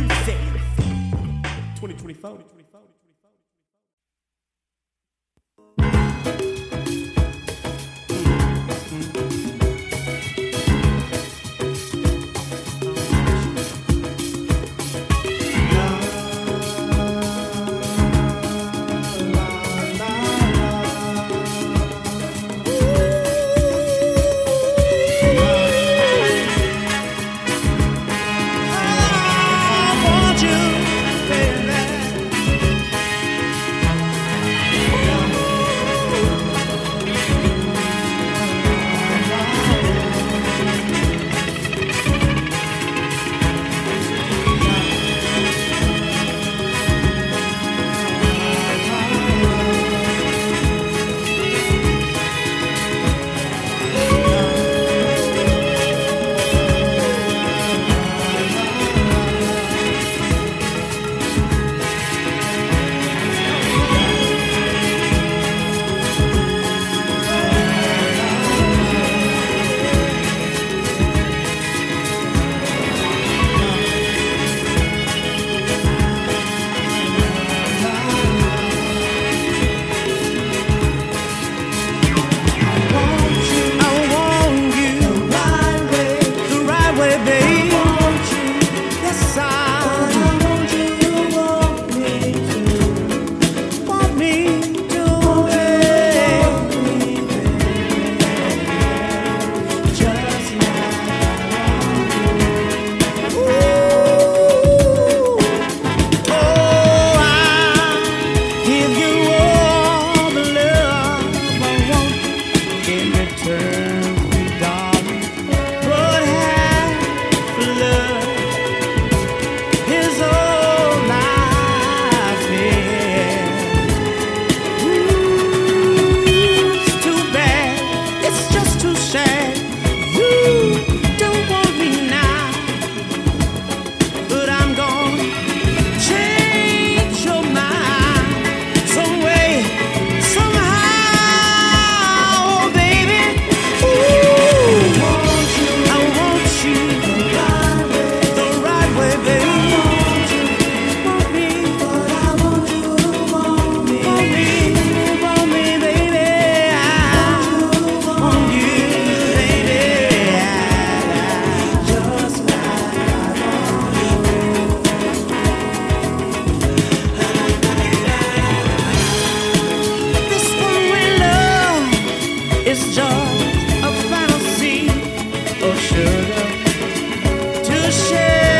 music. 2020 phone. sugar to share.